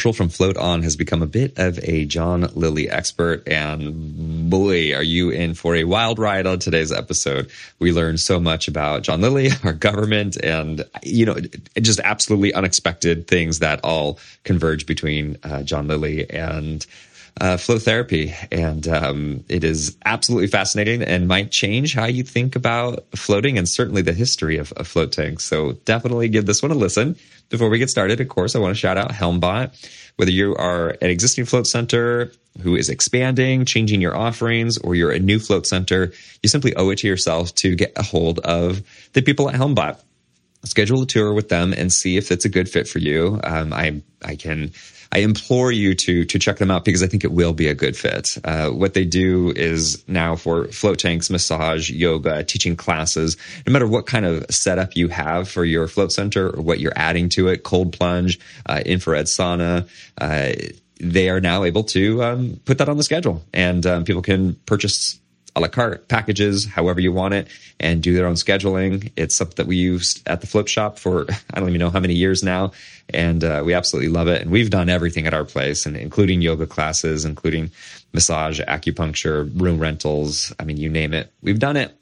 Marshall from Float On has become a bit of a John Lilly expert, and boy, are you in for a wild ride on today's episode. We learned so much about John Lilly, our government, and you know, just absolutely unexpected things that all converge between uh, John Lilly and uh, float therapy. And um, it is absolutely fascinating and might change how you think about floating and certainly the history of, of float tanks. So definitely give this one a listen. Before we get started, of course, I want to shout out Helmbot. Whether you are an existing float center who is expanding, changing your offerings, or you're a new float center, you simply owe it to yourself to get a hold of the people at Helmbot. Schedule a tour with them and see if it's a good fit for you. Um, I I can I implore you to to check them out because I think it will be a good fit. Uh, what they do is now for float tanks, massage, yoga, teaching classes. No matter what kind of setup you have for your float center or what you're adding to it, cold plunge, uh, infrared sauna. Uh, they are now able to um, put that on the schedule, and um, people can purchase la carte packages, however you want it, and do their own scheduling. It's something that we used at the Float Shop for I don't even know how many years now, and uh, we absolutely love it. And we've done everything at our place, and including yoga classes, including massage, acupuncture, room rentals. I mean, you name it, we've done it.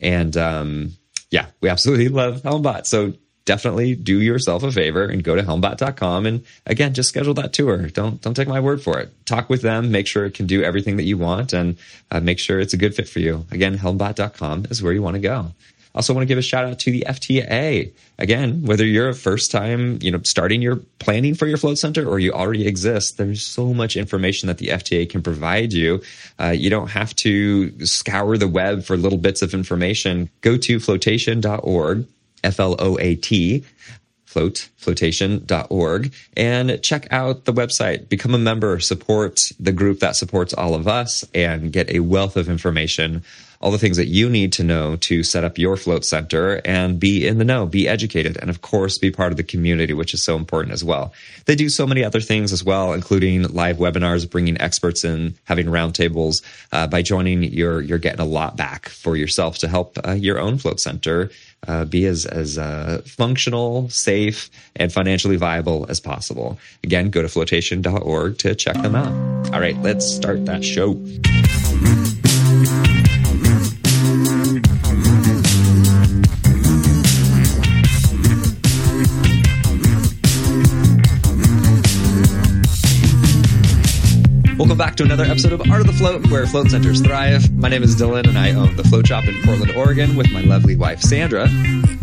And um, yeah, we absolutely love Helmbot. So definitely do yourself a favor and go to helmbot.com and again just schedule that tour. Don't don't take my word for it. Talk with them. Make sure it can do everything that you want and uh, make sure it's a good fit for you. Again helmbot.com is where you want to go. Also want to give a shout out to the FTA. Again, whether you're a first time, you know, starting your planning for your float center or you already exist, there's so much information that the FTA can provide you. Uh, you don't have to scour the web for little bits of information. Go to flotation.org F L O A T, float, flotation.org, and check out the website. Become a member, support the group that supports all of us, and get a wealth of information. All the things that you need to know to set up your float center and be in the know, be educated, and of course, be part of the community, which is so important as well. They do so many other things as well, including live webinars, bringing experts in, having roundtables. Uh, by joining, you're you're getting a lot back for yourself to help uh, your own float center uh, be as as uh, functional, safe, and financially viable as possible. Again, go to flotation.org to check them out. All right, let's start that show. Welcome back to another episode of Art of the Float, where float centers thrive. My name is Dylan, and I own the Float Shop in Portland, Oregon, with my lovely wife Sandra.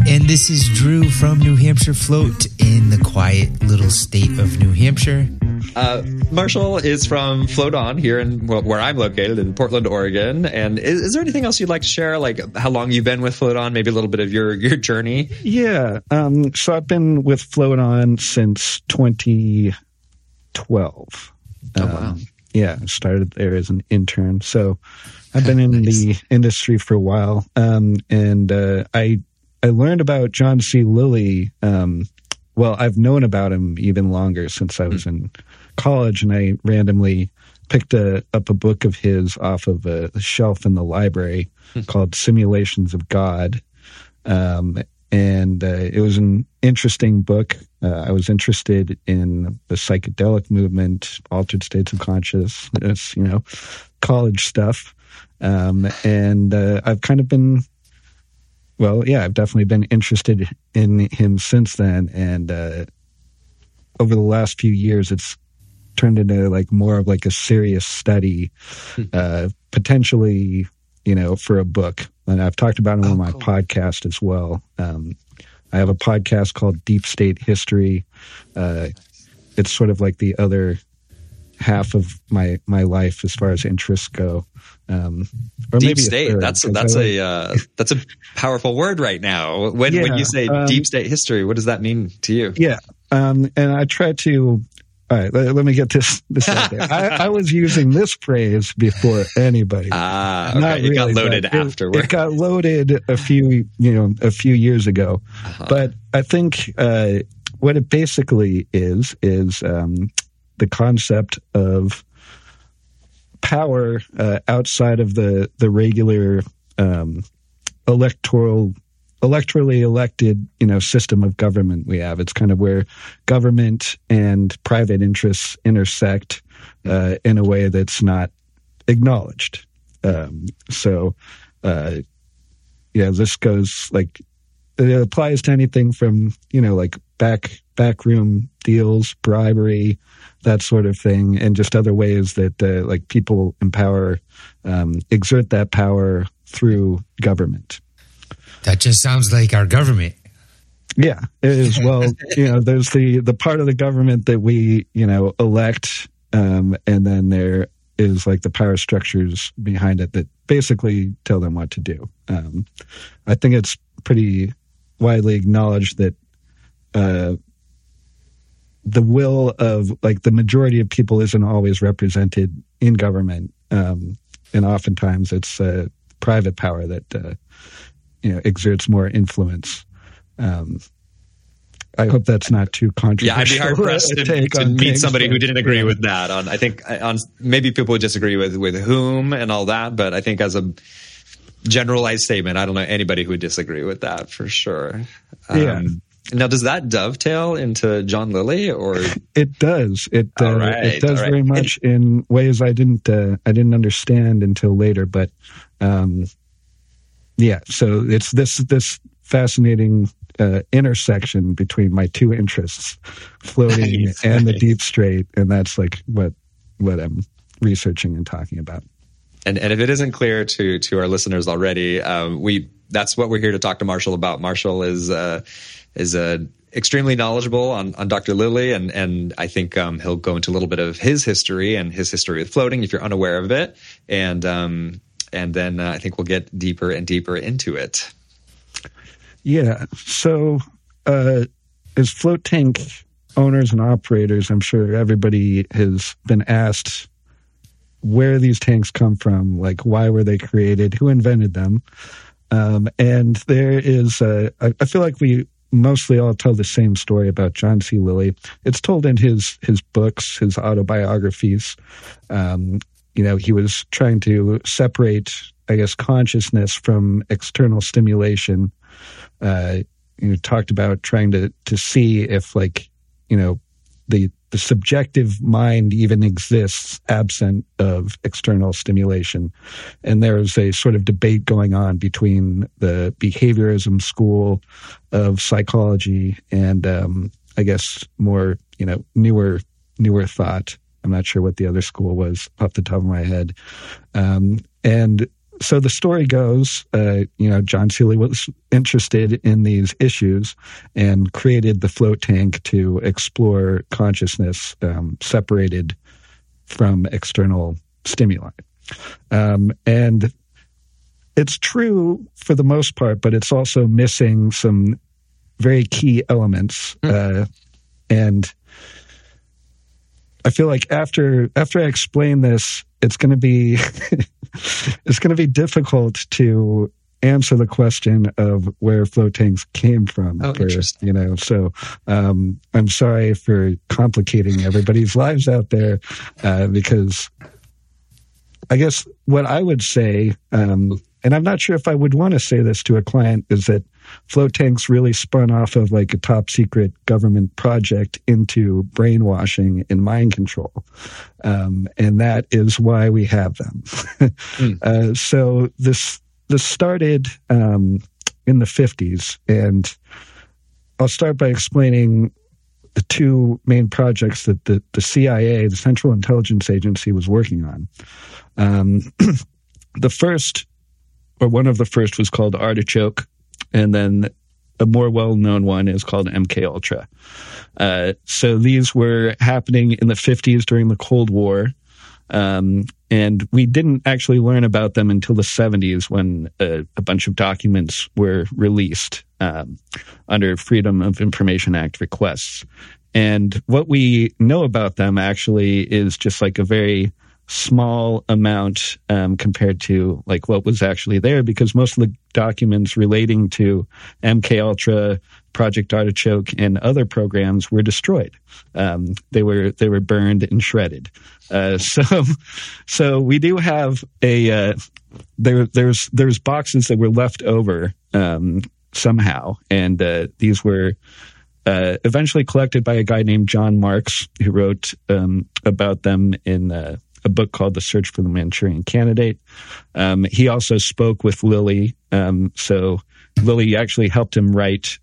And this is Drew from New Hampshire Float in the quiet little state of New Hampshire. Uh, Marshall is from Float On here in where I'm located in Portland, Oregon. And is, is, there anything else you'd like to share? Like how long you've been with Float On? Maybe a little bit of your your journey. Yeah. Um, so I've been with Float On since 2012. Oh, wow. Um, yeah, I started there as an intern. So I've been in nice. the industry for a while. Um, and uh, I I learned about John C. Lilly. Um, well, I've known about him even longer since I was in college, and I randomly picked a, up a book of his off of a, a shelf in the library hmm. called Simulations of God. Um, and uh, it was an interesting book. Uh, I was interested in the psychedelic movement, altered states of consciousness, you know, college stuff. Um, and uh, I've kind of been, well, yeah, I've definitely been interested in him since then. And uh, over the last few years, it's turned into like more of like a serious study, hmm. uh, potentially, you know, for a book and I've talked about it oh, on my cool. podcast as well. Um, I have a podcast called Deep State History. Uh, it's sort of like the other half of my my life as far as interests go. Um, or deep state. Third, that's that's a uh, that's a powerful word right now. When yeah, when you say um, deep state history, what does that mean to you? Yeah, um, and I try to all right, let, let, me get this this out there. I, I, was using this phrase before anybody. Ah, okay. Not it really, got loaded afterwards. It, it, got loaded a few, you know, a few years ago. Uh-huh. But I think uh, what it basically is is um, the concept of power uh, outside of the the regular um, electoral electorally elected, you know, system of government we have. It's kind of where government and private interests intersect uh, in a way that's not acknowledged. Um, so, uh, yeah, this goes like it applies to anything from you know like back backroom deals, bribery, that sort of thing, and just other ways that uh, like people empower, um, exert that power through government. That just sounds like our government. Yeah, it is. Well, you know, there's the the part of the government that we you know elect, um, and then there is like the power structures behind it that basically tell them what to do. Um, I think it's pretty widely acknowledged that uh, the will of like the majority of people isn't always represented in government, um, and oftentimes it's uh, private power that uh, you know exerts more influence. Um, I hope that's not too controversial. Yeah, I'd be hard pressed to, to meet somebody who didn't agree with that. On I think on maybe people would disagree with with whom and all that, but I think as a generalized statement, I don't know anybody who would disagree with that for sure. Um, yeah. Now, does that dovetail into John Lilly, or it does? It uh, right, it does right. very much in ways I didn't uh, I didn't understand until later. But um, yeah, so it's this this fascinating uh, intersection between my two interests, floating nice, and nice. the deep state, and that's like what what I'm researching and talking about. And and if it isn't clear to to our listeners already, um, we that's what we're here to talk to Marshall about. Marshall is uh, is a uh, extremely knowledgeable on, on Dr. Lilly, and and I think um, he'll go into a little bit of his history and his history with floating if you're unaware of it, and um, and then uh, I think we'll get deeper and deeper into it. Yeah. So, uh, as float tank owners and operators, I'm sure everybody has been asked where these tanks come from, like why were they created, who invented them. Um, and there is, a, I feel like we mostly all tell the same story about John C. Lilly. It's told in his his books, his autobiographies. Um, you know, he was trying to separate, I guess, consciousness from external stimulation. Uh, you know, talked about trying to to see if, like, you know, the the subjective mind even exists absent of external stimulation. And there's a sort of debate going on between the behaviorism school of psychology and, um, I guess, more, you know, newer, newer thought. I'm not sure what the other school was off the top of my head. Um, and so the story goes, uh, you know, John C. Lilly was interested in these issues and created the float tank to explore consciousness um, separated from external stimuli. Um, and it's true for the most part, but it's also missing some very key elements. Mm. Uh, and I feel like after after I explain this, it's going to be it's going to be difficult to answer the question of where float tanks came from. Oh, first, you know, so um, I'm sorry for complicating everybody's lives out there uh, because I guess what I would say, um, and I'm not sure if I would want to say this to a client, is that float tanks really spun off of like a top secret government project into brainwashing and mind control. Um, and that is why we have them. mm. uh, so this, this started, um, in the 50s and I'll start by explaining the two main projects that the, the CIA, the Central Intelligence Agency, was working on. Um, the first, or one of the first, was called Artichoke, and then a more well-known one is called MK Ultra. Uh, so these were happening in the 50s during the Cold War. Um, and we didn't actually learn about them until the 70s when a, a bunch of documents were released um, under Freedom of Information Act requests. And what we know about them actually is just like a very small amount um, compared to like what was actually there because most of the documents relating to MK Ultra, Project Artichoke, and other programs were destroyed. Um, they were they were burned and shredded. Uh, so so we do have a uh, there there's there's boxes that were left over um, somehow. And uh, these were uh, eventually collected by a guy named John Marks, who wrote um, about them in uh, a book called The Search for the Manchurian Candidate. Um, he also spoke with Lilly. Um, so Lilly actually helped him write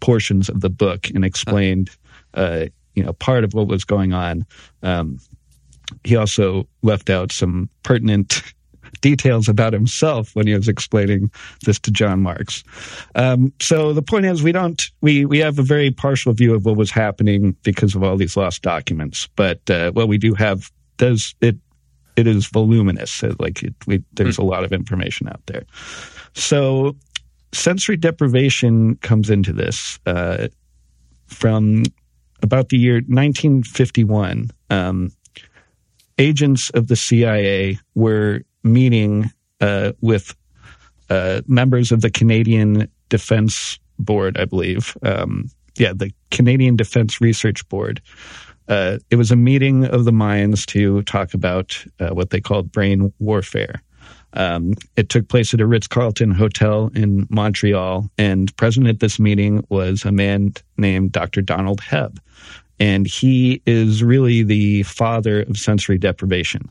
portions of the book and explained, uh, you know, part of what was going on. Um, he also left out some pertinent details about himself when he was explaining this to John Marks. Um, so the point is, we don't we we have a very partial view of what was happening because of all these lost documents. But uh, what we do have does it it is voluminous. Like it, we, there's mm. a lot of information out there. So sensory deprivation comes into this uh, from about the year 1951. Um, agents of the CIA were meeting uh, with uh, members of the Canadian Defense Board, I believe. Um, yeah, the Canadian Defense Research Board. Uh, it was a meeting of the minds to talk about uh, what they called brain warfare. Um, it took place at a Ritz Carlton hotel in Montreal, and present at this meeting was a man named Dr. Donald Hebb. And he is really the father of sensory deprivation.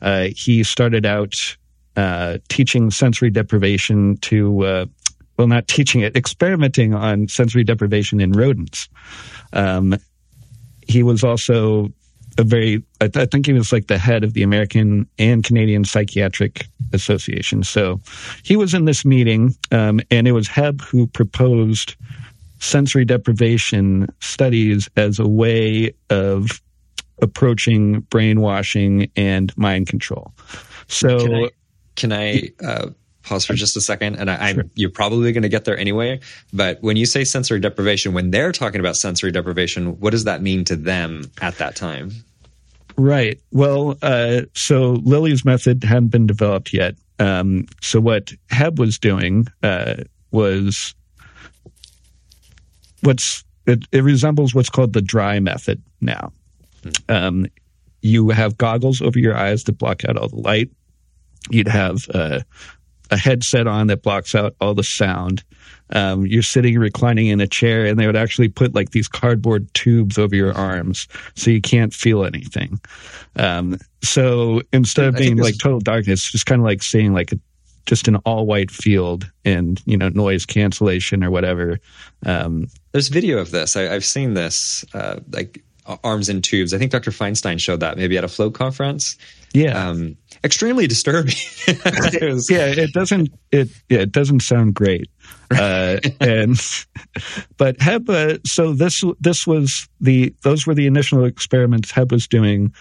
Uh, he started out uh, teaching sensory deprivation to, uh, well, not teaching it, experimenting on sensory deprivation in rodents. Um, he was also a very, I, th- I, think he was like the head of the American and Canadian Psychiatric Association. So he was in this meeting, um, and it was Hebb who proposed sensory deprivation studies as a way of approaching brainwashing and mind control. So, can I, can I uh, pause for just a second? And I, am you're probably going to get there anyway. But when you say sensory deprivation, when they're talking about sensory deprivation, what does that mean to them at that time? Right. Well, uh, so Lilly's method hadn't been developed yet. Um, so what Hebb was doing uh, was what's it, it, resembles what's called the dry method now. Um, you have goggles over your eyes to block out all the light. You'd have uh, a headset on that blocks out all the sound um, you're sitting reclining in a chair and they would actually put like these cardboard tubes over your arms so you can't feel anything. Um, so instead of being like total darkness, just kind of like seeing like a, just an all white field and, you know, noise cancellation or whatever. Um, There's video of this. I, have seen this, uh, like arms in tubes. I think Dr. Feinstein showed that maybe at a float conference. Yeah. Um, extremely disturbing. it was, yeah, it doesn't it yeah, it doesn't sound great. Uh, and but Hebb, uh, so this this was the those were the initial experiments Hebb was doing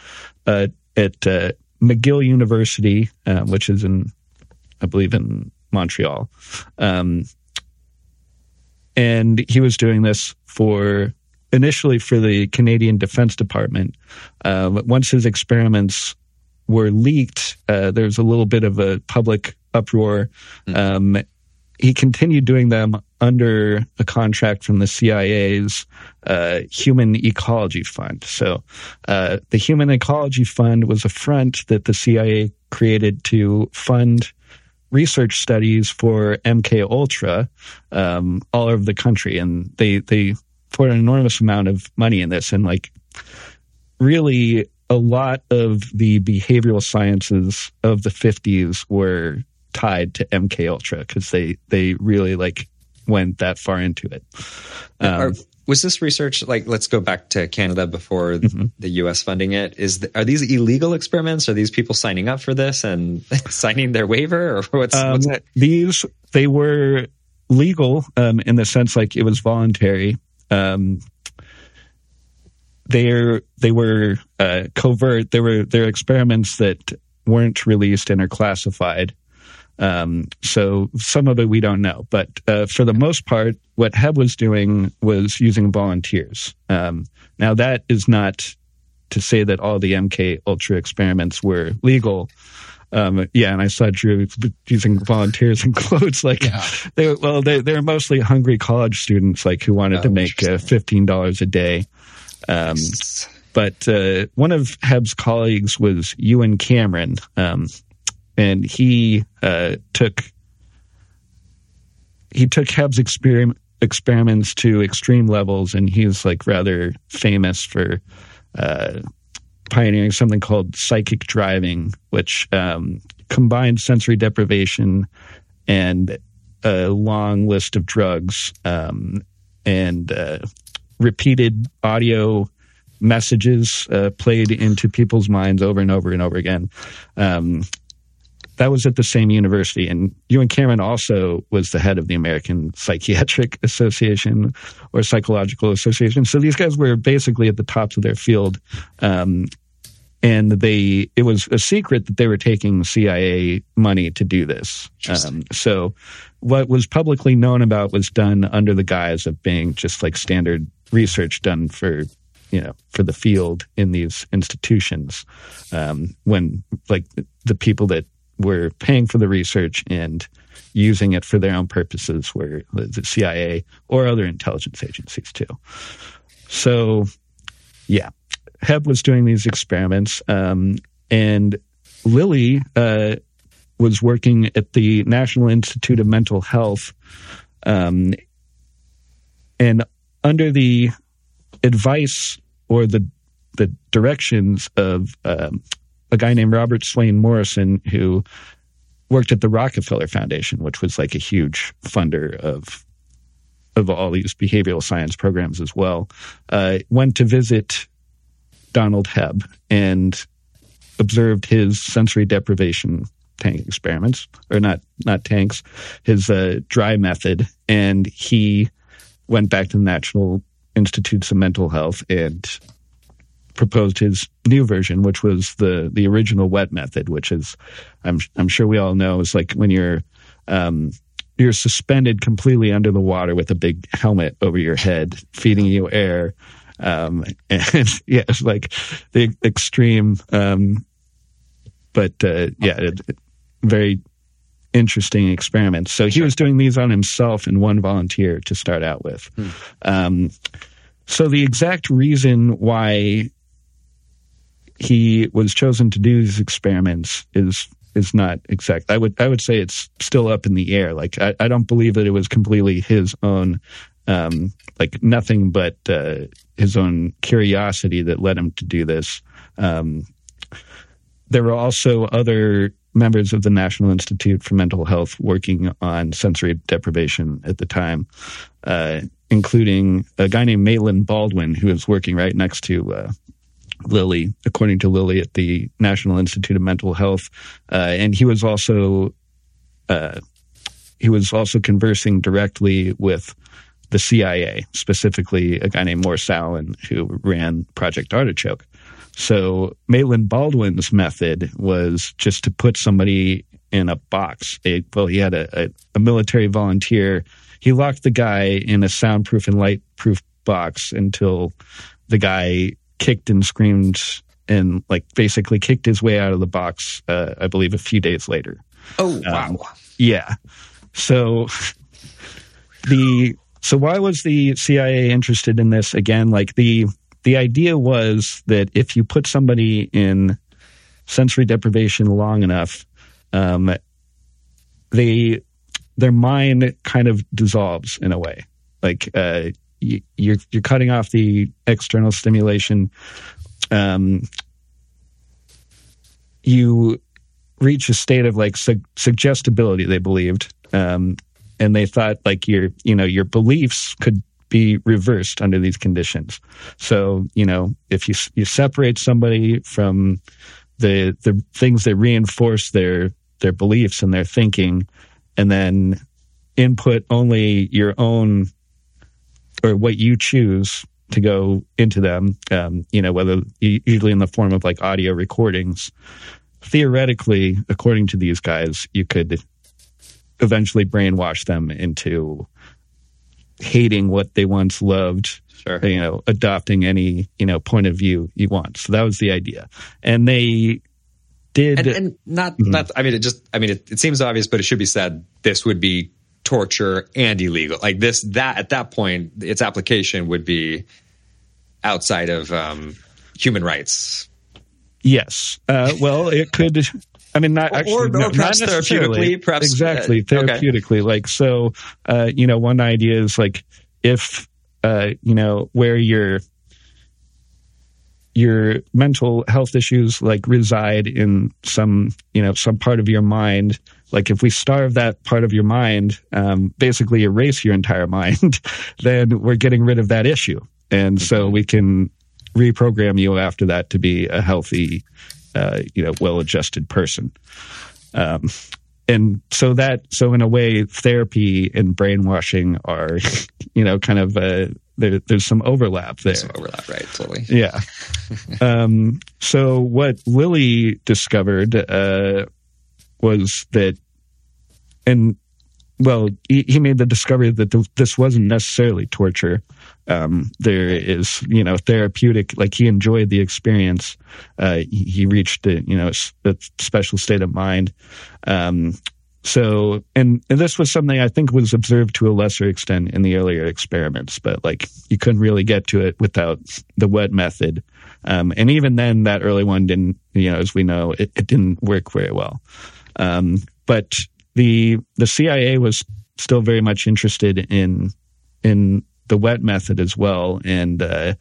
uh, at uh, McGill University, uh, which is in I believe in Montreal. Um, and he was doing this for initially for the Canadian Defense Department. Uh, once his experiments were leaked, uh, there was a little bit of a public uproar. Mm-hmm. Um, he continued doing them under a contract from the CIA's uh, Human Ecology Fund. So, uh, the Human Ecology Fund was a front that the CIA created to fund research studies for MK Ultra um, all over the country, and they they poured an enormous amount of money in this, and like really a lot of the behavioral sciences of the 50s were tied to MK Ultra because they they really like went that far into it. Um, are, was this research like let's go back to Canada before mm-hmm. the U.S. funding it? Is the, are these illegal experiments? Are these people signing up for this and signing their waiver, or what's, um, what's these? They were legal um, in the sense like it was voluntary. Um, they they were uh, covert. There were there were experiments that weren't released and are classified. Um, so some of it we don't know, but uh, for the most part, what Hebb was doing was using volunteers. Um, now that is not to say that all the MK Ultra experiments were legal. Um, yeah, and I saw Drew using volunteers in clothes. Like yeah. they, well, they they're mostly hungry college students, like who wanted oh, to make uh, fifteen dollars a day. Um, but uh, one of Hebb's colleagues was Ewen Cameron, um, and he uh, took he took Hebb's experiment experiments to extreme levels, and he's like rather famous for uh, pioneering something called psychic driving, which um, combined sensory deprivation and a long list of drugs um, and uh, repeated audio messages uh, played into people's minds over and over and over again. Um, that was at the same university. And Ewen Cameron also was the head of the American Psychiatric Association or Psychological Association. So these guys were basically at the tops of their field. Um, and they, it was a secret that they were taking CIA money to do this. Um, so what was publicly known about was done under the guise of being just like standard research done for you know for the field in these institutions um, when like the people that were paying for the research and using it for their own purposes were the CIA or other intelligence agencies too. So, yeah, Hebb was doing these experiments, um, and Lilly uh, was working at the National Institute of Mental Health, um, and under the advice or the the directions of um, a guy named Robert Swain Morison who worked at the Rockefeller Foundation, which was like a huge funder of of all these behavioral science programs as well. Uh, went to visit Donald Hebb and observed his sensory deprivation tank experiments, or not not tanks, his uh, dry method, and he went back to the National Institutes of Mental Health and proposed his new version, which was the the original wet method, which is I'm I'm sure we all know is like when you're um, you're suspended completely under the water with a big helmet over your head, feeding you air. Um, and yeah, it's like the extreme, um, but uh, yeah, it, it, very interesting experiments. So he was doing these on himself and one volunteer to start out with. Hmm. Um, so the exact reason why he was chosen to do these experiments is is not exact. I would I would say it's still up in the air. Like I, I don't believe that it was completely his own, um, like nothing but uh, his own curiosity that led him to do this. Um, there were also other members of the National Institute for Mental Health working on sensory deprivation at the time, uh, including a guy named Maitland Baldwin, who was working right next to uh, Lilly, according to Lilly at the National Institute of Mental Health, uh, and he was also uh, he was also conversing directly with the CIA, specifically a guy named Morse Allen who ran Project Artichoke. So Maitland Baldwin's method was just to put somebody in a box. A, well, he had a, a, a military volunteer. He locked the guy in a soundproof and lightproof box until the guy kicked and screamed and like basically kicked his way out of the box. Uh, I believe a few days later. Oh wow! Um, yeah. So the so why was the CIA interested in this again? Like the the idea was that if you put somebody in sensory deprivation long enough, um, they their mind kind of dissolves in a way. Like uh, you, you're you're cutting off the external stimulation. Um, you reach a state of like su- suggestibility. They believed, um, and they thought like your you know your beliefs could be reversed under these conditions. So you know if you you separate somebody from the the things that reinforce their their beliefs and their thinking, and then input only your own or what you choose to go into them, um, you know, whether usually in the form of like audio recordings. Theoretically, according to these guys, you could eventually brainwash them into hating what they once loved, sure. you know, adopting any, you know, point of view you want. So that was the idea. And they did. And, and not, mm-hmm. not, I mean, it just, I mean, it, it seems obvious, but it should be said this would be torture and illegal. Like this, that at that point, its application would be outside of um, human rights. Yes. Uh, well, it could. I mean, not actually, or, no, or perhaps not therapeutically, perhaps exactly uh, okay. therapeutically. Like so, uh, you know, one idea is like if uh, you know where your your mental health issues like reside in some you know some part of your mind like if we starve that part of your mind um, basically erase your entire mind then we're getting rid of that issue and so we can reprogram you after that to be a healthy uh, you know well-adjusted person um, and so that so in a way therapy and brainwashing are you know kind of uh, there, there's some overlap there Some overlap, right? Totally. yeah. um, so what Lilly discovered uh, was that, and well, he, he made the discovery that th- this wasn't necessarily torture. Um, there is, you know, therapeutic. Like he enjoyed the experience. Uh, he, he reached, a, you know, a special state of mind. Um, so, and, and this was something I think was observed to a lesser extent in the earlier experiments, but like you couldn't really get to it without the wet method. Um, and even then, that early one didn't, you know, as we know, it, it didn't work very well. Um, but the the CIA was still very much interested in in the wet method as well, and uh,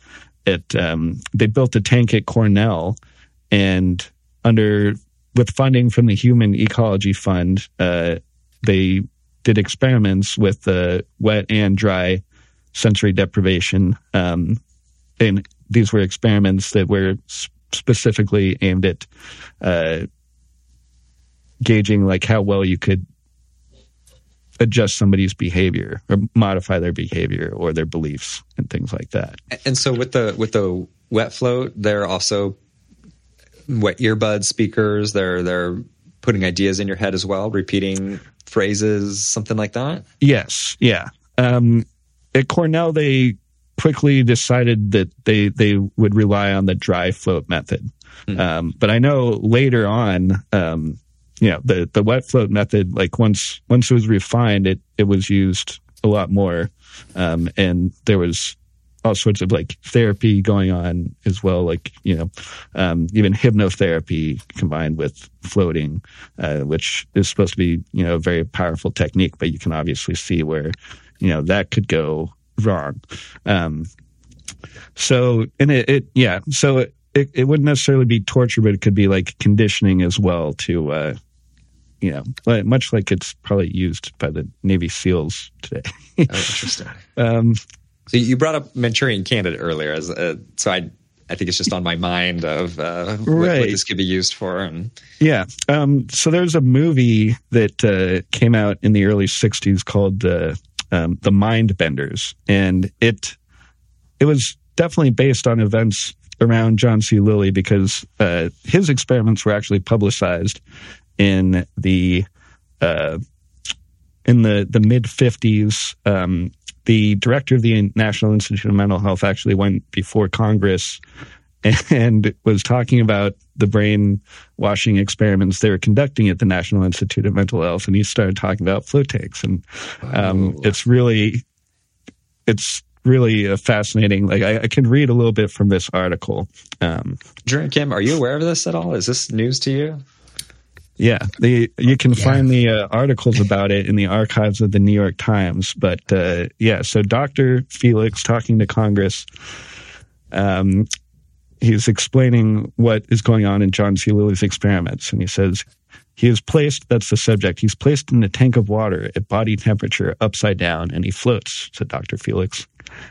it um, they built a tank at Cornell, and under with funding from the Human Ecology Fund, uh, they did experiments with uh, wet and dry sensory deprivation. Um, and these were experiments that were specifically aimed at uh, gauging like how well you could adjust somebody's behavior or modify their behavior or their beliefs and things like that. And so with the with the wet float, they're also wet earbud speakers. They're they're putting ideas in your head as well, repeating phrases, something like that. Yes, yeah. Um, at Cornell, they quickly decided that they they would rely on the dry float method. Um, but I know later on, um, you know, the the wet float method, like once once it was refined, it it was used a lot more, um, and there was all sorts of like therapy going on as well, like you know, um, even hypnotherapy combined with floating, uh, which is supposed to be you know a very powerful technique, but you can obviously see where you know that could go wrong. Um, so and it, it yeah, so it, it it wouldn't necessarily be torture, but it could be like conditioning as well to. Uh, you know, much like it's probably used by the Navy SEALs today. Oh, interesting. um, So you brought up Manchurian candidate earlier, as uh, so I I think it's just on my mind of uh, what, what this could be used for. And Yeah. Um, so there's a movie that uh, came out in the early '60s called uh, um, "The Mind Benders," and it it was definitely based on events around John C. Lilly because uh, his experiments were actually publicized in the uh, in the the mid '50s. Um, the director of the National Institute of Mental Health actually went before Congress and was talking about the brain washing experiments they were conducting at the National Institute of Mental Health, and he started talking about float tanks, and um, Oh. it's really, it's really a fascinating. Like I, I can read a little bit from this article. Um, Drew Kim, are you aware of this at all? Is this news to you? Yeah, the you can Yeah. find the uh, articles about it in the archives of the New York Times. But uh, yeah, so Dr. Felix talking to Congress. Um, he's explaining what is going on in John C. Lilly's experiments, and he says he is placed. That's the subject. He's placed in a tank of water at body temperature, upside down, and he floats. Said Dr. Felix.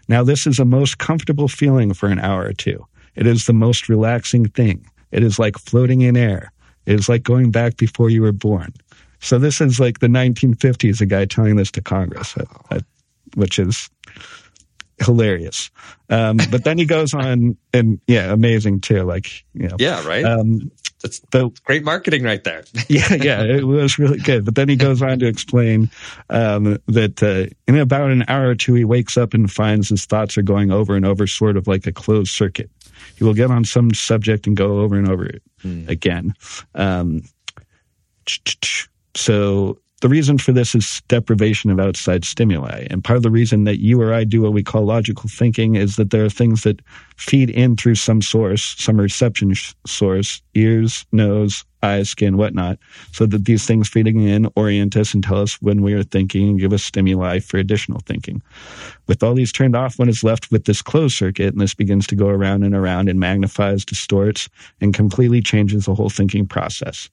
Now this is a most comfortable feeling for an hour or two. It is the most relaxing thing. It is like floating in air. It is like going back before you were born. So this is like the 1950s. A guy telling this to Congress, uh, uh, which is hilarious. Um, but then he goes on, and yeah, amazing too. Like you know, Yeah, right. um, That's the great marketing right there. yeah, yeah, it was really good. But then he goes on to explain um, that uh, in about an hour or two, he wakes up and finds his thoughts are going over and over, sort of like a closed circuit. He will get on some subject and go over and over it again. Um, so the reason for this is deprivation of outside stimuli. And part of the reason that you or I do what we call logical thinking is that there are things that feed in through some source, some reception source, ears, nose, eyes, skin, whatnot, so that these things feeding in orient us and tell us when we are thinking and give us stimuli for additional thinking. With all these turned off, one is left with this closed circuit, and this begins to go around and around and magnifies, distorts, and completely changes the whole thinking process.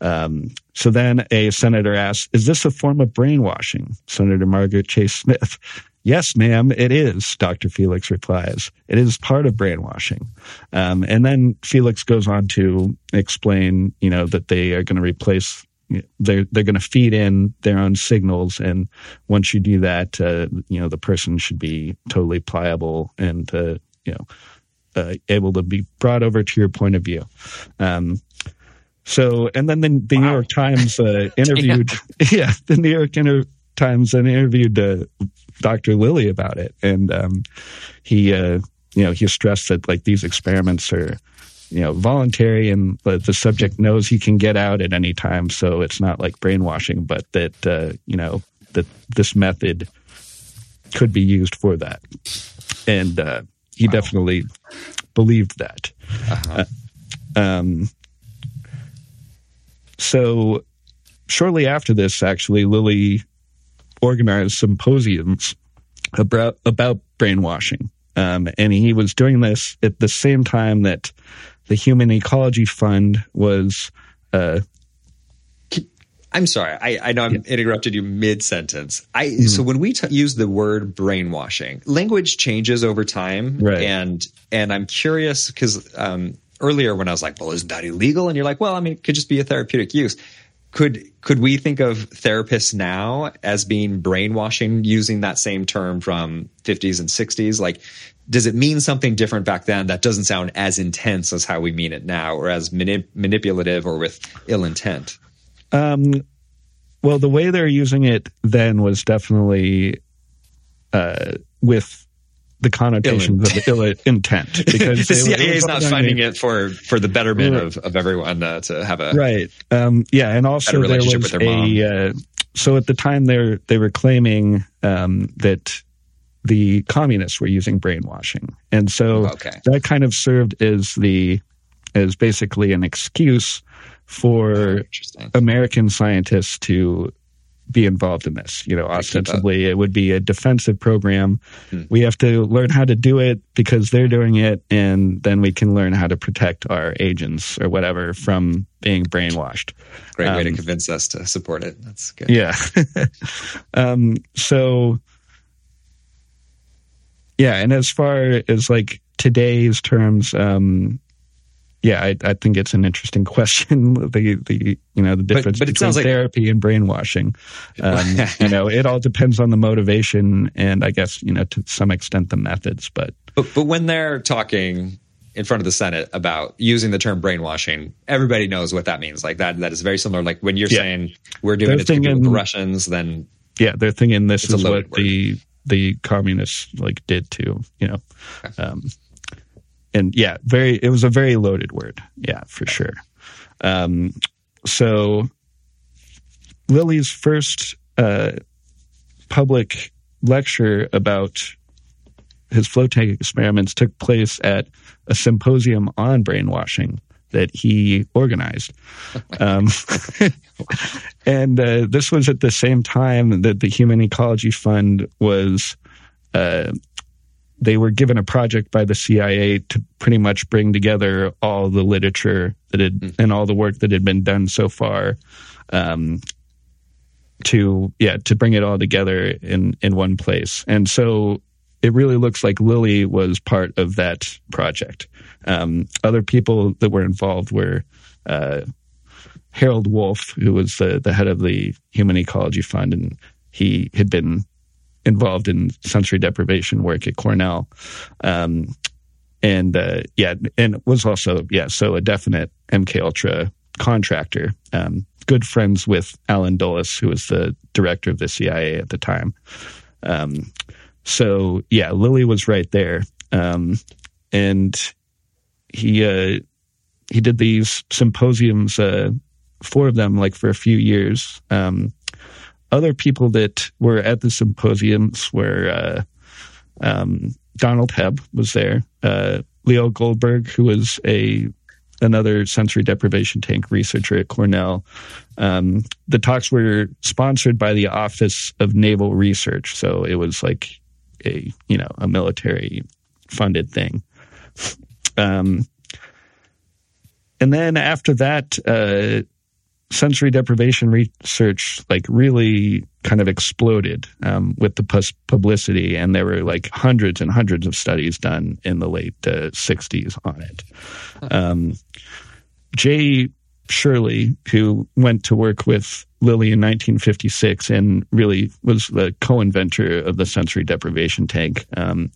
Um, so then a senator asks, Is this a form of brainwashing? Senator Margaret Chase Smith. Yes, ma'am, it is, Dr. Felix replies. It is part of brainwashing. Um, and then Felix goes on to explain, you know, that they are going to replace, they're, they're going to feed in their own signals. And once you do that, uh, you know, the person should be totally pliable and, uh, you know, uh, able to be brought over to your point of view. Um, so, and then the, the wow. New York Times uh, interviewed, yeah, the New York Inter- Times and interviewed uh, Dr. Lilly about it, and um, he, uh, you know, he stressed that like these experiments are, you know, voluntary, and the subject knows he can get out at any time, so it's not like brainwashing, but that uh, you know that this method could be used for that, and uh, he wow. definitely believed that. Uh-huh. Uh, um, so shortly after this, actually, Lilly organized symposiums about, about brainwashing. Um, and he was doing this at the same time that the Human Ecology Fund was. Uh, I'm sorry. I, I know I'm yeah. interrupted you mid sentence. I mm-hmm. so when we t- use the word brainwashing, language changes over time, right. and and I'm curious because um, earlier when I was like, well, isn't that illegal? And you're like, well, I mean, it could just be a therapeutic use. Could could we think of therapists now as being brainwashing using that same term from 50s and 60s? Like, does it mean something different back then that doesn't sound as intense as how we mean it now, or as manip- manipulative or with ill intent? Um, well, the way they're using it then was definitely uh, with the connotations of ill intent because the CIA is not funding it. for for the betterment of, of everyone uh, to have a right. Um, yeah, and also there was a uh, so at the time they they were claiming um, that the communists were using brainwashing, and so okay. that kind of served as the as basically an excuse for American scientists to be involved in this. You know, ostensibly it would be a defensive program. Hmm. We have to learn how to do it because they're doing it, and then we can learn how to protect our agents or whatever from being brainwashed. Great um, way to um, convince us to support it. That's good. Yeah. um, so, yeah, and as far as like today's terms, um, yeah, I, I, think it's an interesting question. the the you know the difference but, but between therapy and brainwashing. Um, you know, it all depends on the motivation and I guess you know to some extent the methods. But but, but when they're talking in front of the Senate about using the term brainwashing, everybody knows what that means. Like that that is very similar. Like when you're yeah. saying we're doing they're it thinking, to the Russians, then yeah, they're thinking this is what word. the the communists like did to you know. Okay. Um, and yeah, very. It was a very loaded word. Yeah, for sure. Um, so Lilly's first uh, public lecture about his flow tank experiments took place at a symposium on brainwashing that he organized. Um, and uh, this was at the same time that the Human Ecology Fund was uh, they were given a project by the CIA to pretty much bring together all the literature that had mm. and all the work that had been done so far um, to yeah to bring it all together in in one place and so it really looks like Lilly was part of that project um, other people that were involved were uh, Harold Wolff, who was the the head of the Human Ecology Fund and he had been involved in sensory deprivation work at Cornell. Um, and uh, yeah, and was also yeah, so a definite MK Ultra contractor. Um, good friends with Allen Dulles, who was the director of the CIA at the time. Um, so yeah, Lilly was right there, um, and he uh, he did these symposiums, uh, four of them, like for a few years. Um, other people that were at the symposiums were uh, um, Donald Hebb was there, uh, Leo Goldberg, who was a another sensory deprivation tank researcher at Cornell. Um, the talks were sponsored by the Office of Naval Research, so it was like a you know a military funded thing. Um, and then after that, uh, sensory deprivation research like really kind of exploded um, with the publicity, and there were like hundreds and hundreds of studies done in the late uh, 60s on it. Um, Jay Shurley, who went to work with Lilly in 1956 and really was the co-inventor of the sensory deprivation tank. Um,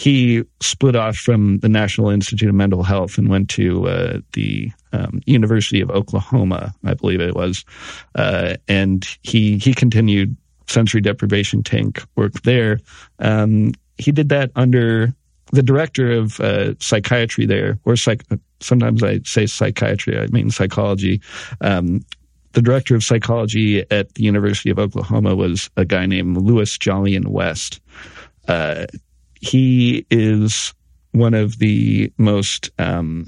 he split off from the National Institute of Mental Health and went to uh, the um, University of Oklahoma, I believe it was, uh, and he he continued sensory deprivation tank work there. Um, he did that under the director of uh, psychiatry there, or psych. Sometimes I say psychiatry, I mean psychology. Um, the director of psychology at the University of Oklahoma was a guy named Louis Jolyon West. He is one of the most, um,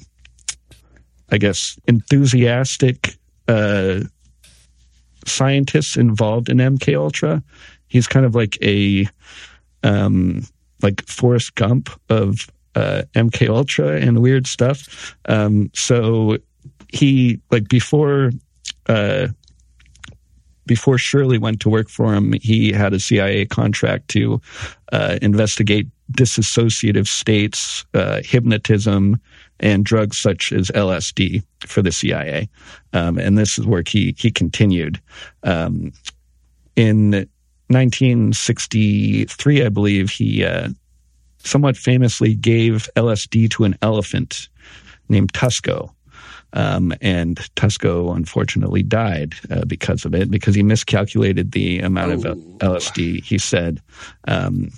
I guess, enthusiastic uh, scientists involved in MK Ultra. He's kind of like a um, like Forrest Gump of uh, MK Ultra and weird stuff. Um, so he like before uh, before Shurley went to work for him, he had a CIA contract to uh, investigate dissociative states, uh, hypnotism, and drugs such as LSD for the CIA. Um, and this is where he he continued. Um, in 1963, I believe he uh, somewhat famously gave LSD to an elephant named Tusko. Um, and Tusko unfortunately died uh, because of it, because he miscalculated the amount of LSD. He said, um,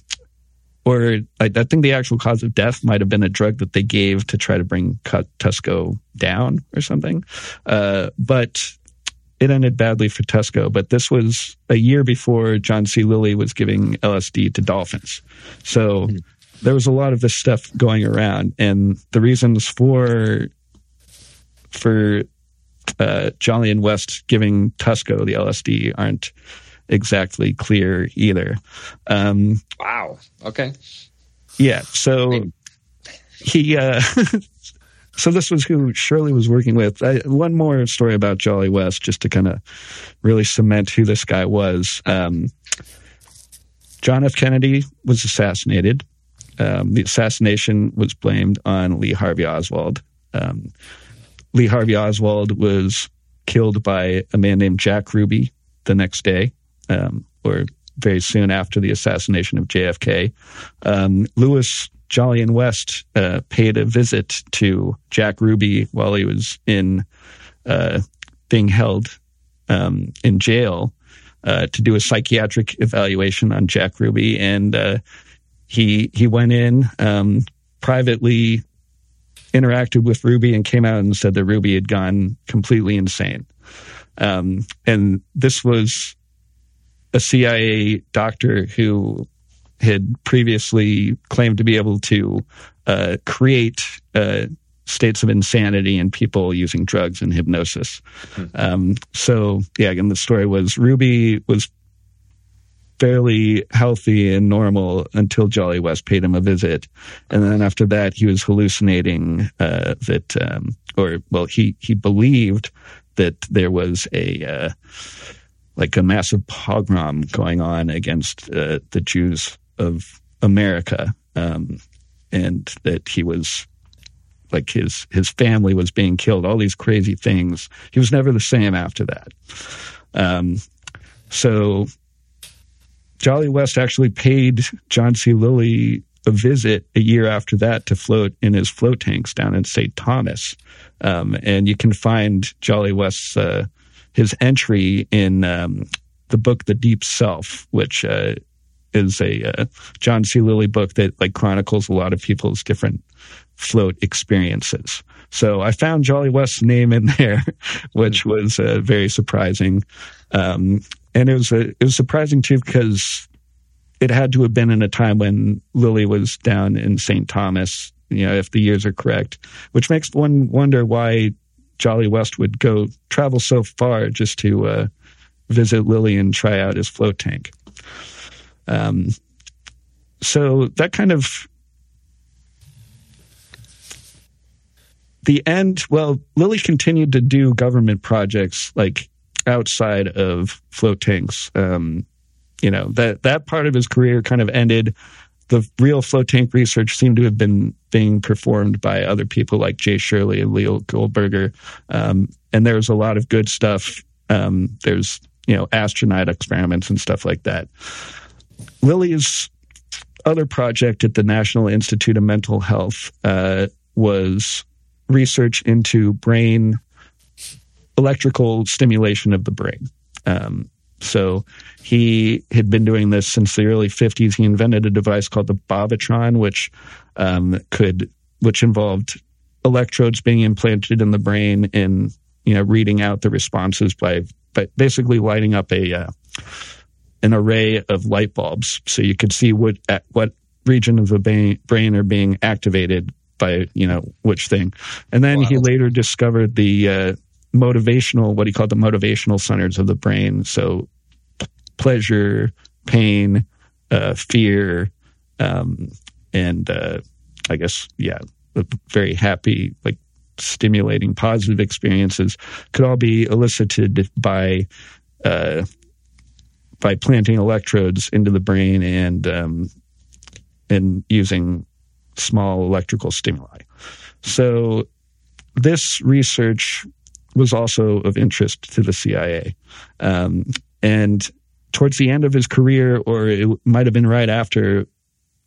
or I, I, think the actual cause of death might have been a drug that they gave to try to bring Tusko down or something. Uh, but it ended badly for Tusko. But this was a year before John C. Lilly was giving LSD to dolphins. So mm-hmm. there was a lot of this stuff going around, and the reasons for for uh, Jolyon West giving Tusko the LSD aren't exactly clear either. Um, wow. Okay. Yeah. So he. Uh, so this was who Shurley was working with. I, one more story about Jolly West, just to kind of really cement who this guy was. Um, John F. Kennedy was assassinated. Um, the assassination was blamed on Lee Harvey Oswald. Um, Lee Harvey Oswald was killed by a man named Jack Ruby the next day, um, or very soon after the assassination of JFK. Um, Louis Jolyon West uh, paid a visit to Jack Ruby while he was in uh, being held um, in jail uh, to do a psychiatric evaluation on Jack Ruby, and uh, he he went in um, privately interacted with Ruby and came out and said that Ruby had gone completely insane. Um, and this was a CIA doctor who had previously claimed to be able to uh, create uh, states of insanity in people using drugs and hypnosis. Mm-hmm. Um, so, yeah, again, the story was Ruby was fairly healthy and normal until Jolly West paid him a visit, and then after that, he was hallucinating uh, that, um, or well, he he believed that there was a uh, like a massive pogrom going on against uh, the Jews of America, um, and that he was like his his family was being killed. All these crazy things. He was never the same after that. Um, so Jolly West actually paid John C. Lilly a visit a year after that to float in his float tanks down in St. Thomas. Um, and you can find Jolly West's uh, his entry in um, the book The Deep Self, which uh, is a uh, John C. Lilly book that like chronicles a lot of people's different float experiences. So I found Jolly West's name in there, which was uh, very surprising. Um, and it was a, it was surprising too because it had to have been in a time when Lilly was down in St. Thomas, you know, if the years are correct, which makes one wonder why Jolly West would go travel so far just to uh, visit Lilly and try out his float tank. Um, so that kind of the end. Well, Lilly continued to do government projects like outside of float tanks. Um, you know that that part of his career kind of ended. The real float tank research seemed to have been being performed by other people like Jay Shurley and Leo Goldberger, um, and there's a lot of good stuff. Um, there's you know astronaut experiments and stuff like that. Lilly's other project at the National Institute of Mental Health uh, was research into brain electrical stimulation of the brain. Um, so he had been doing this since the early 50s. He invented a device called the Bovatron, which um, could, which involved electrodes being implanted in the brain and you know reading out the responses by, by basically lighting up a uh, an array of light bulbs, so you could see what what region of the brain are being activated by you know which thing. And then wow. he later discovered the uh, motivational, what he called the motivational centers of the brain. So pleasure, pain, uh, fear, um, and uh, I guess yeah, very happy, like stimulating, positive experiences could all be elicited by uh, by planting electrodes into the brain and um, and using small electrical stimuli. So this research was also of interest to the CIA. Um, and towards the end of his career, or it might have been right after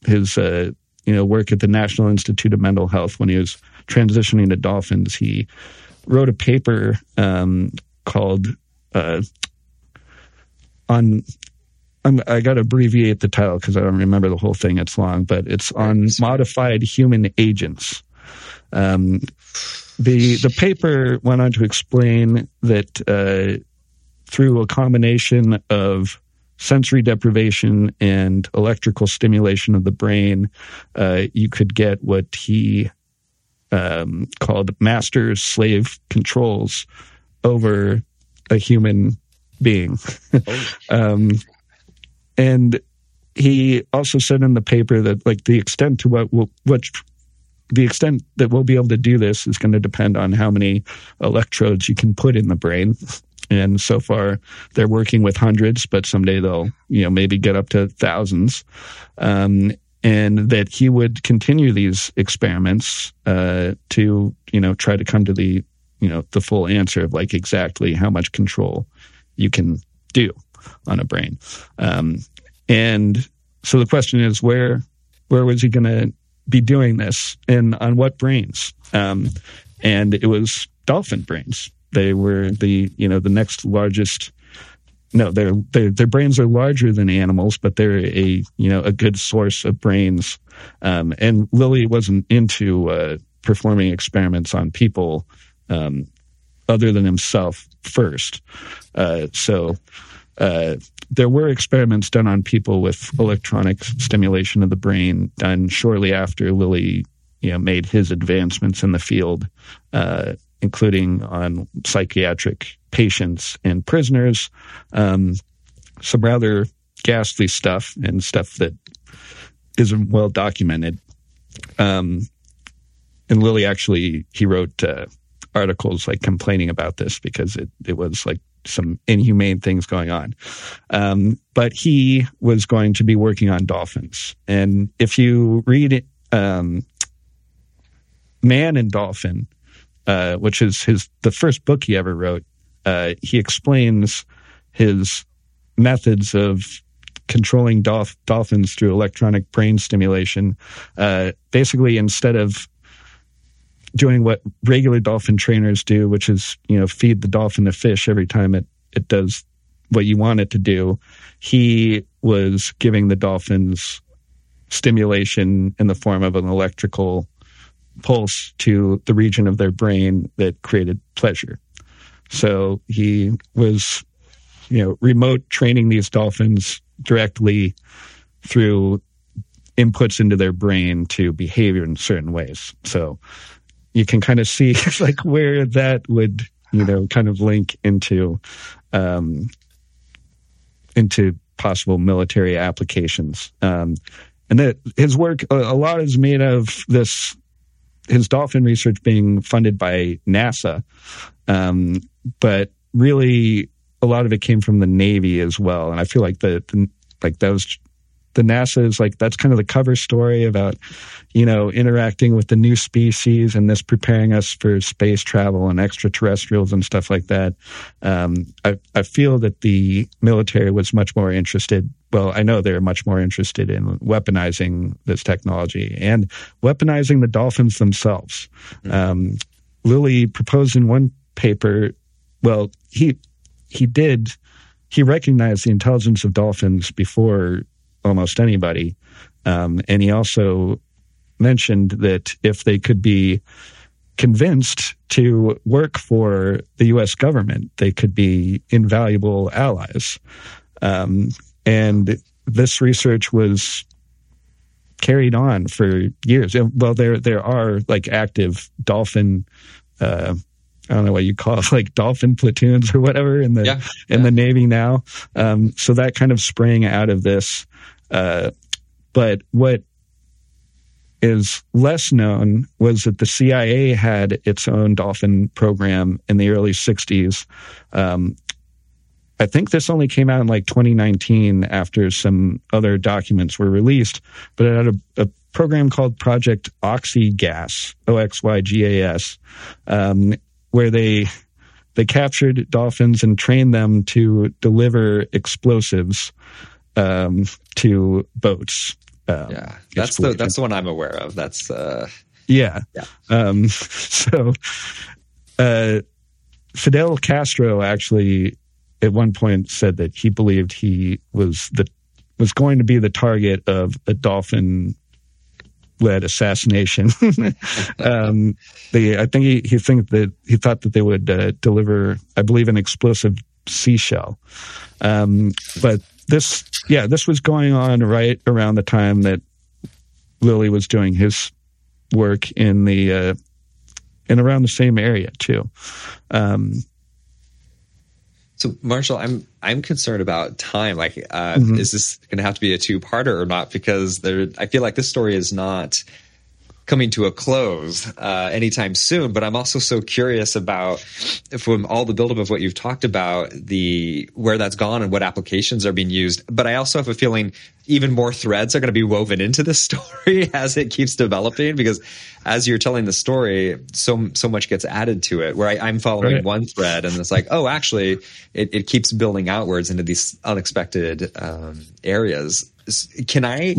his uh, you know work at the National Institute of Mental Health when he was transitioning to dolphins, he wrote a paper um, called uh, on I'm, i got to abbreviate the title because I don't remember the whole thing. It's long, but it's on modified human agents. Um, the the paper went on to explain that uh, through a combination of sensory deprivation and electrical stimulation of the brain, uh, you could get what he um, called master slave controls over a human being. Oh. um, and he also said in the paper that like the extent to what will, what the extent that we'll be able to do this is going to depend on how many electrodes you can put in the brain. And so far, they're working with hundreds, but someday they'll, you know, maybe get up to thousands. Um, and that he would continue these experiments uh, to, you know, try to come to the, you know, the full answer of like exactly how much control you can do on a brain. Um, and so the question is, where where was he going to be doing this, and on what brains? Um, and it was dolphin brains. They were the you know the next largest. No, their their their brains are larger than animals, but they're a you know a good source of brains. Um, and Lilly wasn't into uh, performing experiments on people um, other than himself first. Uh, so uh, there were experiments done on people with electronic stimulation of the brain done shortly after Lilly you know, made his advancements in the field, uh, including on psychiatric patients and prisoners. Um, some rather ghastly stuff and stuff that isn't well documented. Um, and Lilly actually, he wrote uh, articles like complaining about this because it, it was like some inhumane things going on. Um, but he was going to be working on dolphins. And if you read um, Man and Dolphin, uh, which is his the first book he ever wrote, uh, he explains his methods of controlling dolph- dolphins through electronic brain stimulation. Uh, basically, instead of doing what regular dolphin trainers do, which is you know feed the dolphin a fish every time it it does what you want it to do. He was giving the dolphins stimulation in the form of an electrical pulse to the region of their brain that created pleasure. So he was you know, remote training these dolphins directly through inputs into their brain to behavior in certain ways. So you can kind of see like where that would, you know, kind of link into, um, into possible military applications. Um, and that his work, a, a lot is made of this, his dolphin research being funded by NASA. Um, but really a lot of it came from the Navy as well. And I feel like the, the like those the NASA is like that's kind of the cover story about you know interacting with the new species and this preparing us for space travel and extraterrestrials and stuff like that. Um, I I feel that the military was much more interested. Well, I know they're much more interested in weaponizing this technology and weaponizing the dolphins themselves. Mm-hmm. Um, Lilly proposed in one paper. Well, he he did he recognized the intelligence of dolphins before almost anybody. Um, and he also mentioned that if they could be convinced to work for the U.S. government, they could be invaluable allies. Um, and this research was carried on for years. Well, there there are like active dolphin. Uh, I don't know what you call it, like dolphin platoons or whatever in the yeah, in yeah. the Navy now. Um, so that kind of sprang out of this. Uh, but what is less known was that the CIA had its own dolphin program in the early 60s. Um, I think this only came out in like 2019 after some other documents were released, but it had a, a program called Project Oxygas, O X Y G A S, um, where they they captured dolphins and trained them to deliver explosives um, to boats. Um, yeah, that's the that's the one I'm aware of. That's uh, yeah. yeah. Um, so uh, Fidel Castro actually at one point said that he believed he was the was going to be the target of a dolphin led assassination. um, they, I think he, he think that he thought that they would uh, deliver, I believe, an explosive seashell. Um, but this, yeah, this was going on right around the time that Lilly was doing his work in the uh, around the same area too. Um, so Marshall, I'm I'm concerned about time. Like, uh, mm-hmm. is this going to have to be a two parter or not? Because there, I feel like this story is not coming to a close uh, anytime soon. But I'm also so curious about from all the buildup of what you've talked about, the where that's gone and what applications are being used. But I also have a feeling even more threads are going to be woven into this story as it keeps developing because as you're telling the story, so so much gets added to it. Where I, am following right. one thread and it's like, oh, actually, it, it keeps building outwards into these unexpected um, areas. Can I?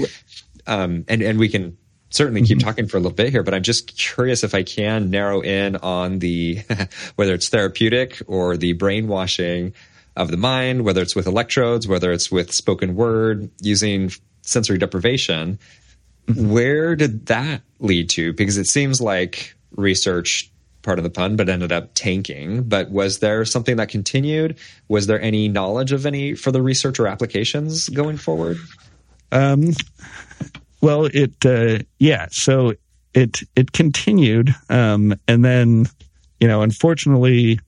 Um, and and we can certainly keep mm-hmm. talking for a little bit here, but I'm just curious if I can narrow in on the whether it's therapeutic or the brainwashing of the mind, whether it's with electrodes, whether it's with spoken word, using sensory deprivation. Mm-hmm. Where did that lead to? Because it seems like research part of the pun, but ended up tanking. But was there something that continued? Was there any knowledge of any further research or applications going forward? Um, well, it uh, yeah. So it it continued, um, and then you know, unfortunately,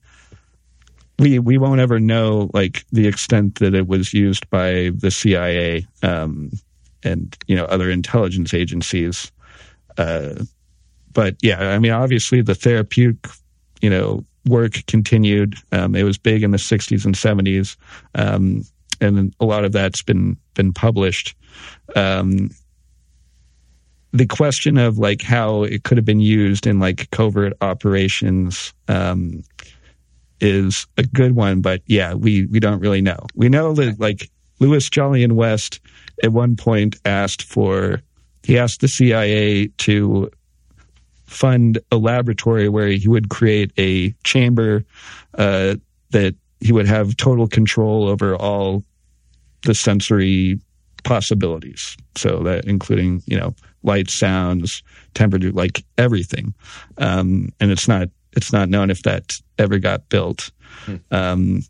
we we won't ever know like the extent that it was used by the CIA um, and you know other intelligence agencies. Uh, but yeah, I mean, obviously the therapeutic, you know, work continued. Um, it was big in the '60s and '70s, um, and a lot of that's been been published. Um, the question of like how it could have been used in like covert operations um, is a good one, but yeah, we we don't really know. We know that like Louis Jolyon West at one point asked for he asked the CIA to fund a laboratory where he would create a chamber uh, that he would have total control over all the sensory possibilities. So that including you know light, sounds, temperature, like everything. Um, and it's not it's not known if that ever got built. Hmm. Um,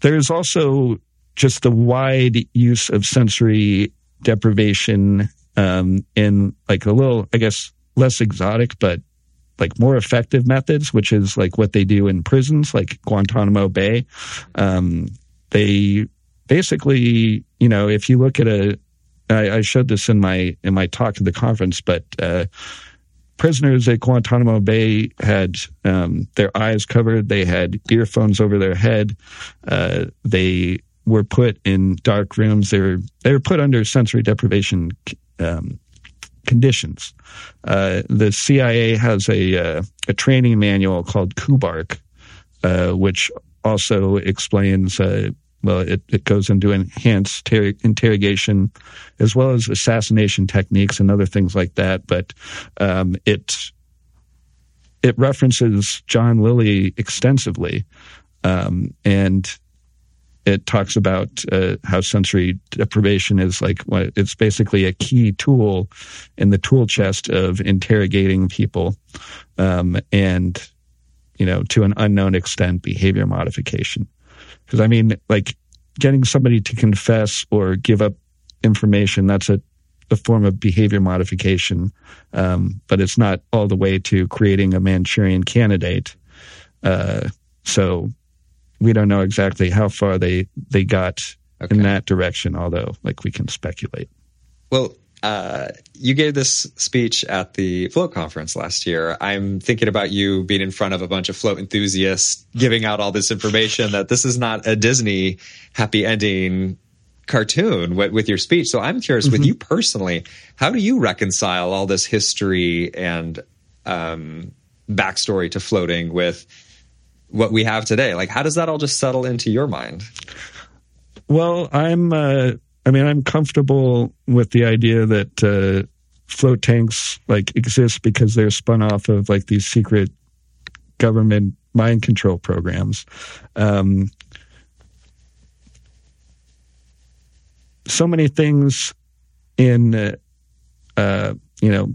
there's also just the wide use of sensory deprivation um, in like a little, I guess, less exotic, but like more effective methods, which is like what they do in prisons, like Guantanamo Bay. Um, they basically, you know, if you look at a, I, I showed this in my in my talk at the conference, but uh, prisoners at Guantanamo Bay had um, their eyes covered, they had earphones over their head, uh, they were put in dark rooms. They were they were put under sensory deprivation um, conditions. Uh, the CIA has a uh, a training manual called KUBARK, uh, which also explains. Well, it, it goes into enhanced ter- interrogation as well as assassination techniques and other things like that. But um, it it references John Lilly extensively, um, and it talks about uh, how sensory deprivation is like it's basically a key tool in the tool chest of interrogating people um, and you know to an unknown extent behavior modification because i mean like getting somebody to confess or give up information that's a, a form of behavior modification um, but it's not all the way to creating a manchurian candidate uh, so we don't know exactly how far they they got okay. in that direction, although like we can speculate. Well, uh, you gave this speech at the float conference last year. I'm thinking about you being in front of a bunch of float enthusiasts, giving out all this information that this is not a Disney happy ending cartoon with, with your speech. So I'm curious, mm-hmm. with you personally, how do you reconcile all this history and um, backstory to floating with what we have today. Like, how does that all just settle into your mind? Well, I'm, uh, I mean, I'm comfortable with the idea that uh, float tanks like exist because they're spun off of like these secret government mind control programs. Um, so many things in, uh, uh, you know,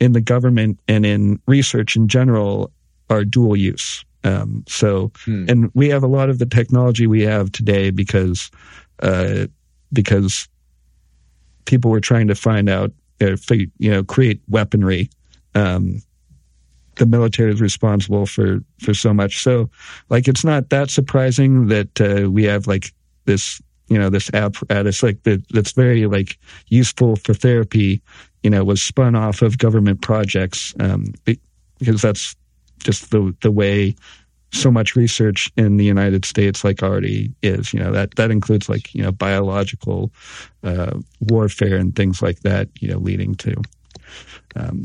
in the government and in research in general are dual use. Um, so, hmm. and we have a lot of the technology we have today because, uh, because people were trying to find out, uh, you know, create weaponry. Um, the military is responsible for for so much. So, like, it's not that surprising that uh, we have like this, you know, this apparatus like that that's very like useful for therapy. You know, was spun off of government projects um, because that's just the the way so much research in the United States like already is. You know that that includes like you know biological uh, warfare and things like that. You know, leading to um,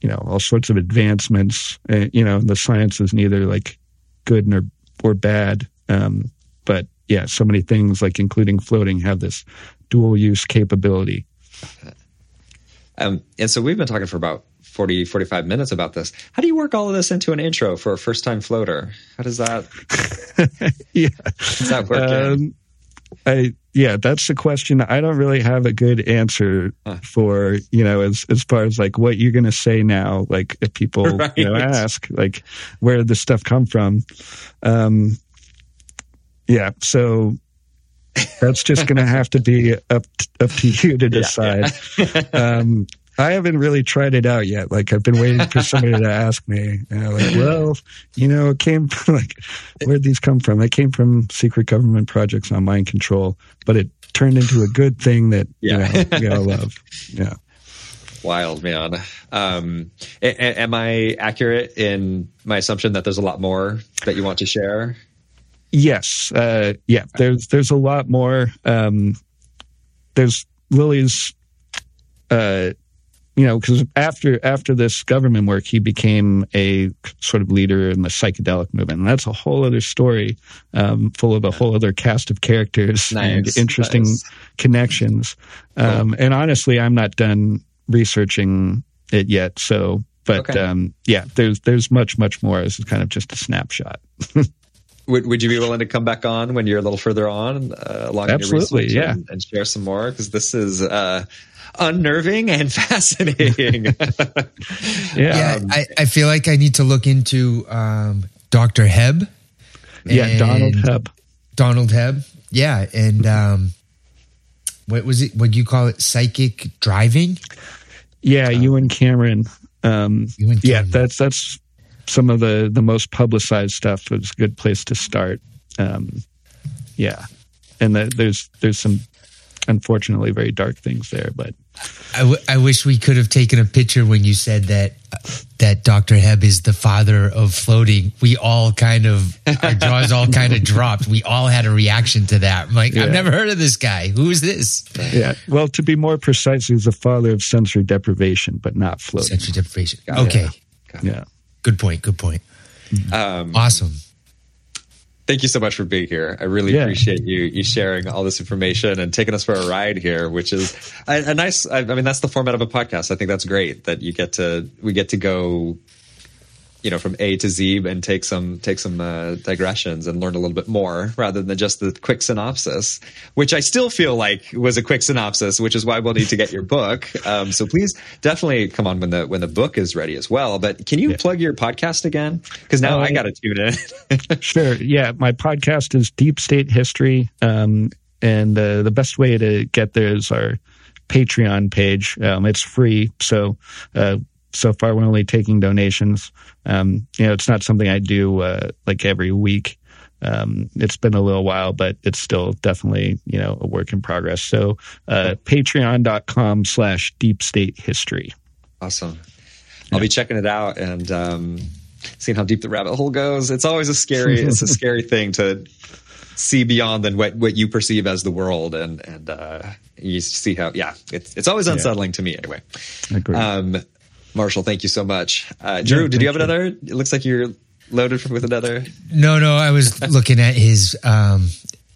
you know all sorts of advancements. Uh, you know, the science is neither like good nor or bad, um, but yeah, so many things like including floating have this dual use capability. Um, and so we've been talking for about 40, 45 minutes about this. How do you work all of this into an intro for a first time floater? How does that, yeah. does that work? Um, I, yeah, that's the question. I don't really have a good answer huh. for, you know, as, as far as like what you're going to say now, like if people right. you know, ask, like where did this stuff come from? Um, yeah. So that's just going to have to be up, up to you to decide. Yeah, yeah. um, I haven't really tried it out yet. Like I've been waiting for somebody to ask me. Like, well, you know, it came from, like where'd these come from? They came from secret government projects on mind control, but it turned into a good thing that yeah. you know we gotta love. Yeah. Wild man. Um, a- am I accurate in my assumption that there's a lot more that you want to share? Yes. Uh, yeah. There's there's a lot more. Um, there's Lilly's uh, you know, because after after this government work, he became a sort of leader in the psychedelic movement, and that's a whole other story, um, full of a whole other cast of characters nice, and interesting nice. connections. Um, cool. And honestly, I'm not done researching it yet, so. But okay. um, yeah, there's there's much much more. This is kind of just a snapshot. would Would you be willing to come back on when you're a little further on uh, along Absolutely, your research yeah. and, and share some more? Because this is. Uh, unnerving and fascinating. yeah, yeah I, I feel like I need to look into um, Dr. Hebb. Yeah, Donald Hebb. Donald Hebb. Yeah, and um, what was it? What do you call it? Psychic driving. Yeah, Ewen Cameron. Um, You and yeah, that's that's some of the the most publicized stuff. It's a good place to start. Um, yeah, and the, there's there's some unfortunately very dark things there, but I, w- I wish we could have taken a picture when you said that that Dr. Hebb is the father of floating. We all kind of our jaws all kind of dropped. We all had a reaction to that. I'm like, Yeah. I've never heard of this guy. Who is this? yeah. Well, to be more precise, he's the father of sensory deprivation, but not floating. Sensory deprivation. Okay, Yeah. Good point. Good point. Um, Awesome. thank you so much for being here. I really Yeah. appreciate you you sharing all this information and taking us for a ride here, which is a, a nice. I, I mean, that's the format of a podcast. I think that's great that you get to we get to go, you know, from A to Z and take some take some uh, digressions and learn a little bit more rather than just the quick synopsis, which I still feel like was a quick synopsis, which is why we'll need to get your book. Um, so please definitely come on when the when the book is ready as well. But can you Yeah. plug your podcast again? Because now I Uh, got to tune in. Sure. Yeah, my podcast is Deep State History, um, and uh, the best way to get there is our Patreon page. Um, it's free, so uh, so far we're only taking donations. Um, you know, it's not something I do uh, like every week. Um, it's been a little while, but it's still definitely you know a work in progress. So uh, patreon.com slash deep state history. Awesome. I'll be checking it out and um, seeing how deep the rabbit hole goes. It's always a scary, it's a scary thing to see beyond than what, what you perceive as the world, and and uh, you see how, yeah, it's it's always unsettling to me anyway. Agree. Um, Marshall, thank you so much. Uh, Drew, Yeah, did you have you. another? It looks like you're loaded with another. No, no, I was looking at his um,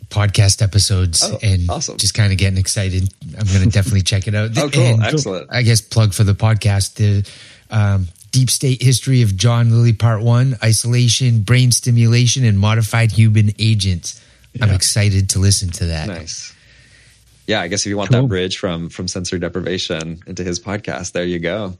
podcast episodes Oh, and awesome. just kind of getting excited. I'm going to definitely check it out. Oh, cool. And Excellent. I guess plug for the podcast the um, Deep State History of John Lilly Part One: Isolation, Brain Stimulation, and Modified Human Agents. I'm excited to listen to that. Nice. Yeah, I guess if you want Cool. that bridge from from sensory deprivation into his podcast, there you go.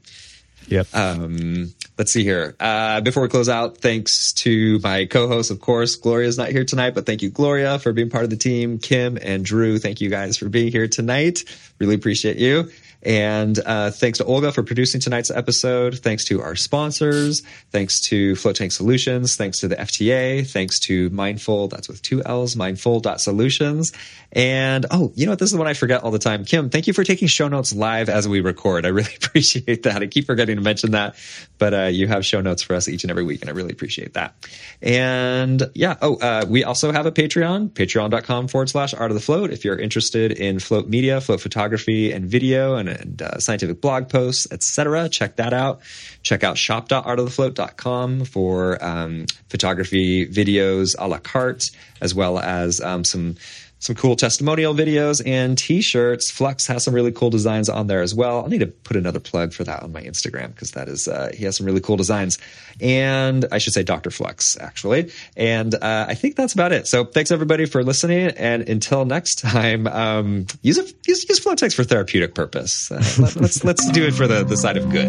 Yep. Um, let's see here. Uh, before we close out, thanks to my co-hosts, of course. Gloria's not here tonight, but thank you, Gloria, for being part of the team. Kim and Drew, thank you guys for being here tonight. Really appreciate you. And uh, thanks to Olga for producing tonight's episode. Thanks to our sponsors. Thanks to Float Tank Solutions. Thanks to the FTA. Thanks to Mindfull. That's with two L's. Mindfull.solutions. And oh, you know what? This is the one I forget all the time. Kim, thank you for taking show notes live as we record. I really appreciate that. I keep forgetting to mention that, but uh, you have show notes for us each and every week, and I really appreciate that. And yeah, oh, uh, we also have a Patreon, patreon.com forward slash art of the float. If you're interested in float media, float photography and video and, and uh, scientific blog posts, etc., check that out. Check out shop.artofthefloat.com for um, photography, videos a la carte, as well as um, some some cool testimonial videos and t-shirts. Flux has some really cool designs on there as well. I'll need to put another plug for that on my Instagram because that is uh, he has some really cool designs. And I should say Dr. Flux actually. And uh, I think that's about it. So thanks everybody for listening. And until next time, um, use a, use use Flotex for therapeutic purpose. Uh, let, let's let's do it for the the side of good.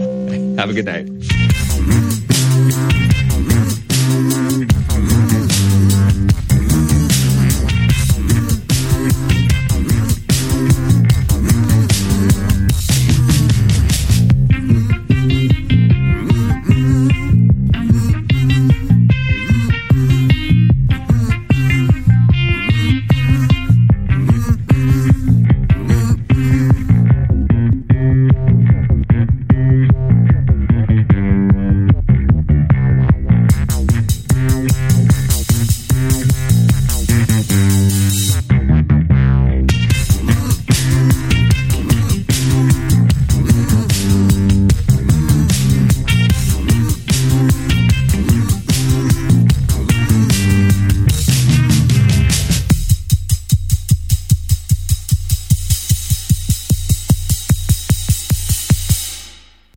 Have a good night.